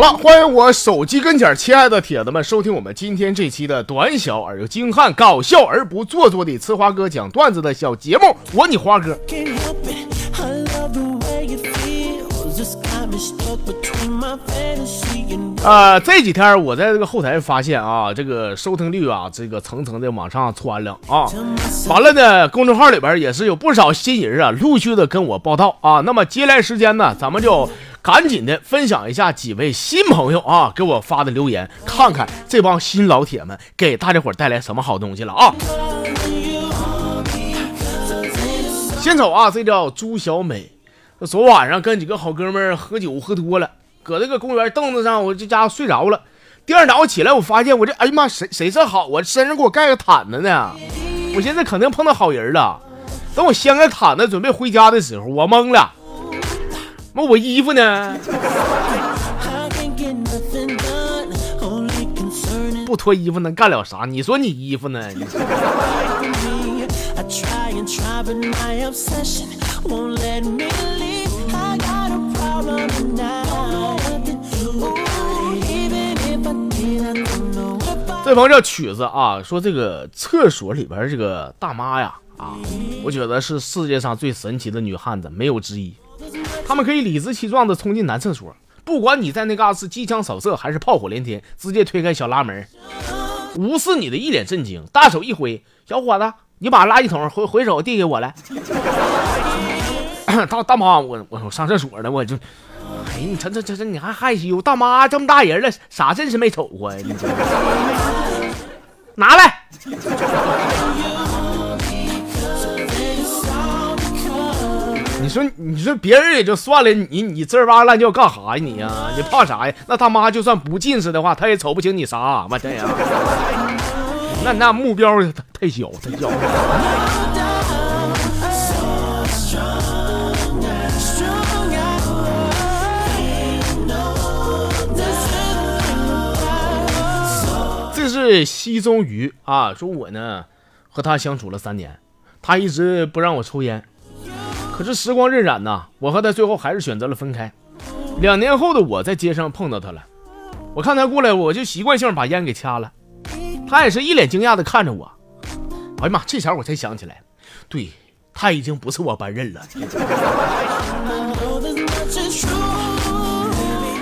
好了，欢迎我手机跟前亲爱的铁子们收听我们今天这期的短小而又精悍、搞笑而不做作的呲花哥讲段子的小节目。我你花哥，呃，这几天我在这个后台发现啊，这个收听率啊，这个层层的往上窜了啊。完了呢，公众号里边也是有不少新人啊，陆续的跟我报道啊。那么接下来时间呢，咱们就赶紧的分享一下几位新朋友啊给我发的留言，看看这帮新老铁们给大家伙带来什么好东西了啊。先瞅啊，这叫朱小美，昨晚上跟几个好哥们喝酒喝多了。搁这个公园凳子上，我这家伙睡着了。第二早起来，我发现我这哎呀妈，谁谁这好啊？身上给我盖个毯子呢。我寻思肯定碰到好人了。等我掀开毯子准备回家的时候，我懵了。那我衣服呢？不脱衣服能干了啥？你说你衣服呢？这朋友叫曲子啊，说这个厕所里边这个大妈呀啊，我觉得是世界上最神奇的女汉子，没有之一。她们可以理直气壮的冲进男厕所，不管你在那嘎是机枪扫射还是炮火连天，直接推开小拉门，无视你的一脸震惊，大手一挥，小伙子，你把垃圾桶回回手递给我来。大大妈，我我我上厕所呢，我就。哎，你这这这这，你还害羞？大妈这么大人了，啥阵势没瞅过呀？你拿来。你说你说别人也就算了，你你这哇乱叫干啥呀？你呀，你怕啥呀？那他妈就算不近视的话，他也瞅不清你啥妈这样。那那目标太小太小。这是西中鱼啊，说我呢和他相处了三年，他一直不让我抽烟，可是时光荏苒呐，我和他最后还是选择了分开。两年后的我在街上碰到他了，我看他过来，我就习惯性把烟给掐了，他也是一脸惊讶的看着我。哎呀妈，这前我才想起来，对他已经不是我班任了。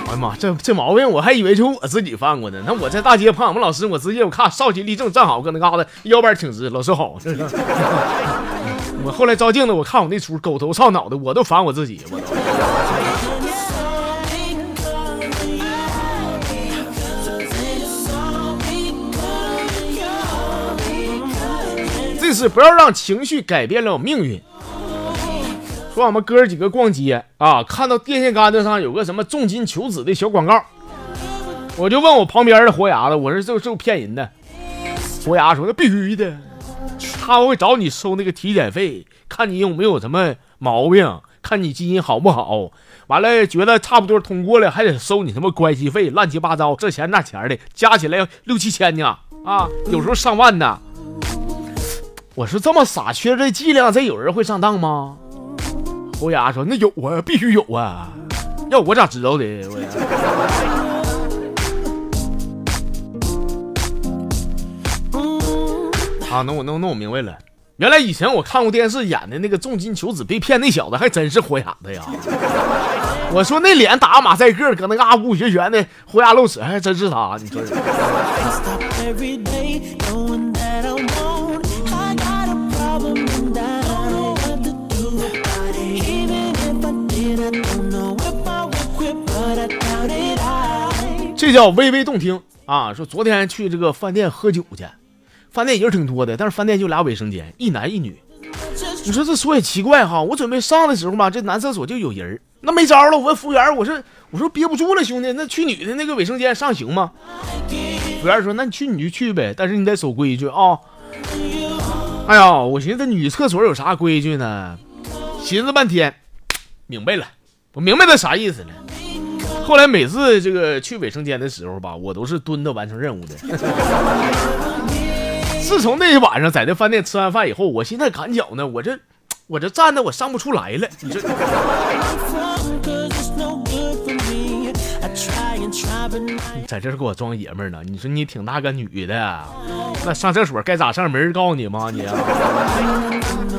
哎呀妈，这这毛病我还以为就我自己犯过呢。那我在大街碰俺们老师，我直接我看少气立正站好，搁那嘎达腰板挺直，老师好。我后来照镜子，我看我那出狗头操脑的，我都烦我自己。我这是不要让情绪改变了命运。说我们哥几个逛街啊，看到电线杆子上有个什么重金求子的小广告，我就问我旁边的活牙子，我说这这不骗人的？活牙说那必须的，他会找你收那个体检费，看你有没有什么毛病，看你基因好不好，完了觉得差不多通过了，还得收你什么关系费，乱七八糟这钱那钱的，加起来六七千呢，啊，有时候上万呢。我说这么傻缺这伎俩，这有人会上当吗？侯牙说：“那有啊，必须有啊！要我咋知道的？我啊，那我那那我明白了，原来以前我看过电视演的那个重金求子被骗那小子，还真是豁牙子呀！我说那脸打马赛克，搁那嘎呜学拳的豁牙露齿，还真是他！你说。”这叫微微动听啊！说昨天去这个饭店喝酒去，饭店人挺多的，但是饭店就俩卫生间，一男一女。你说这说也奇怪哈，我准备上的时候嘛，这男厕所就有人，那没招了。我问服务员，我说我说憋不住了，兄弟，那去女的那个卫生间上行吗？服务员说，那你去你就去呗，但是你得守规矩啊。哎呀，我寻思女厕所有啥规矩呢？寻思半天，明白了，我明白他啥意思了。后来每次这个去卫生间的时候吧，我都是蹲着完成任务的。自从那一晚上在那饭店吃完饭以后，我现在赶脚呢，我这我这站的我上不出来了。你这。你在这儿给我装爷们儿呢？你说你挺大个女的，那上厕所该咋上？没人告诉你吗？你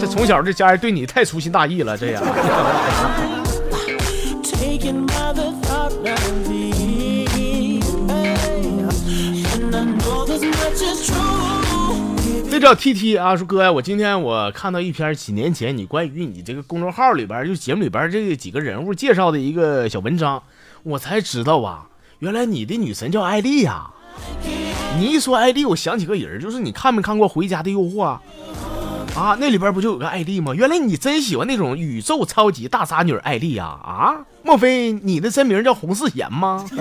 这从小这家人对你太粗心大意了，这样。这叫 T T 啊，说哥呀，我今天我看到一篇几年前你关于你这个公众号里边就节目里边这几个人物介绍的一个小文章，我才知道啊，原来你的女神叫艾丽呀。你一说艾丽，我想起个人，就是你看没看过《回家的诱惑》啊？啊那里边不就有个艾丽吗？原来你真喜欢那种宇宙超级大傻女艾丽呀？啊？莫非你的真名叫洪世贤吗？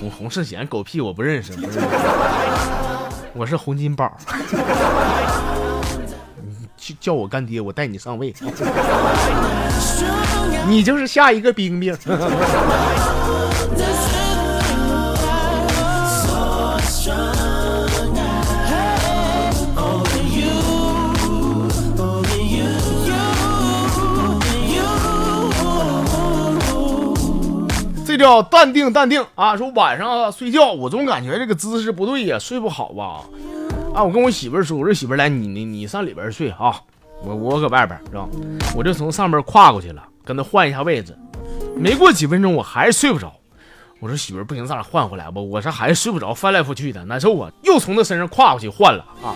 洪洪世贤狗屁，我不认识，不认识。我是洪金宝，你叫我干爹，我带你上位。你就是下一个冰冰。这叫淡定淡定啊！说晚上睡觉，我总感觉这个姿势不对呀，睡不好吧？啊，我跟我媳妇说，我说媳妇来，你你你上里边睡啊，我我搁外边是吧？我就从上面跨过去了，跟他换一下位置。没过几分钟，我还是睡不着。我说媳妇不行，咱俩换回来吧。我这还是睡不着，翻来覆去的难受啊。又从他身上跨过去换了啊。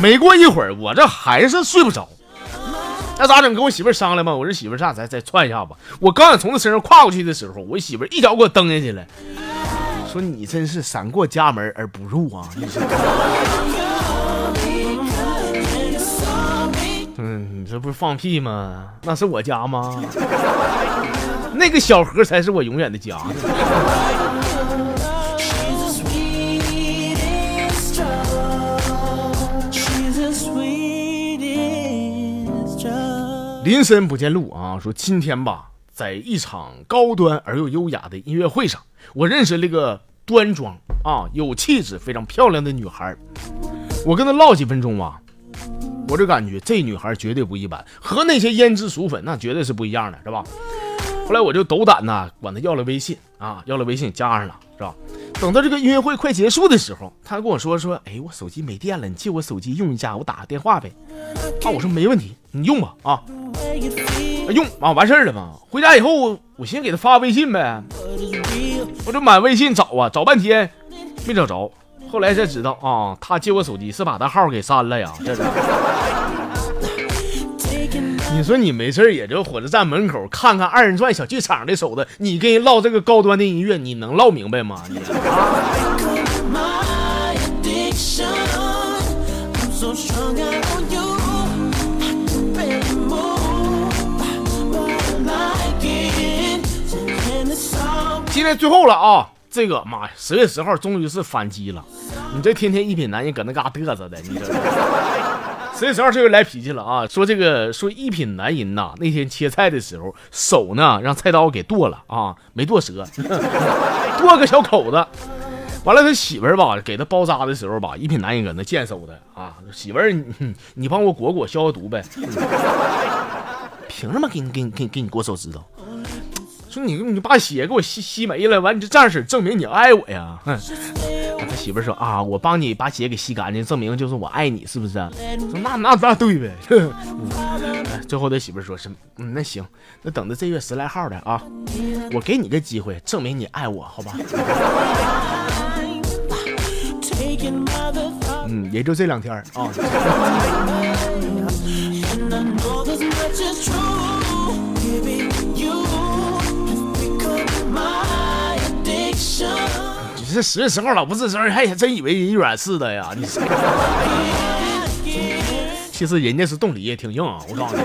没过一会儿，我这还是睡不着。那咋整？跟我媳妇商量吧。我说媳妇，咱再再窜一下吧。我刚想从他身上跨过去的时候，我媳妇一脚给我蹬下去了，说你真是闪过家门而不入啊！嗯，你这不是放屁吗？那是我家吗？那个小河才是我永远的家。林深不见路啊！说今天吧，在一场高端而又优雅的音乐会上，我认识了一个端庄啊、有气质、非常漂亮的女孩。我跟她唠几分钟啊，我就感觉这女孩绝对不一般，和那些胭脂俗粉那绝对是不一样的，是吧？后来我就斗胆呐，管她要了微信啊，要了微信加上了，是吧？等到这个音乐会快结束的时候，他跟我说说，哎，我手机没电了，你借我手机用一下，我打个电话呗。啊，我说没问题，你用吧啊。用啊，完事儿了嘛。回家以后，我寻思给他发微信呗，我这满微信找啊，找半天没找着。后来才知道啊，他借我手机是把他号给删了呀。这是。你说你没事也就火车站门口看看二人转小剧场的手子，你跟人唠这个高端的音乐，你能唠明白吗？你。今天最后了啊！这个妈呀，十月十号终于是反击了。你这天天一品男人搁那嘎嘚瑟的，你这十月十号这又来脾气了啊！说这个说一品男人呐，那天切菜的时候手呢让菜刀给剁了啊，没剁折，剁个小口子。完了他媳妇儿吧给他包扎的时候吧，一品男人搁那贱手的啊，媳妇儿你 你帮我裹裹消消毒呗。凭什么给你给你给你给你裹手指头？说你你把血给我吸吸没了，完你就这样式证明你爱我呀？哼媳妇说啊，我帮你把血给吸干净，证明就是我爱你，是不是？说那那那对呗。最后他媳妇说什么？嗯，那行，那等着这月十来号的啊，我给你个机会，证明你爱我，好吧？嗯，也就这两天啊。你 这十月十号老不吱声，还真以为人软似的呀？你其实人家是冻梨也挺硬啊，我告诉你。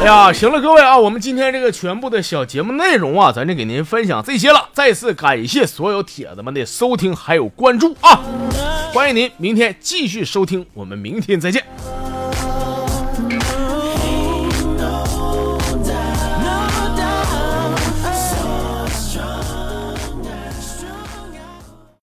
哎呀，行了，各位啊，我们今天这个全部的小节目内容啊，咱就给您分享这些了。再次感谢所有铁子们的收听还有关注啊！欢迎您明天继续收听，我们明天再见。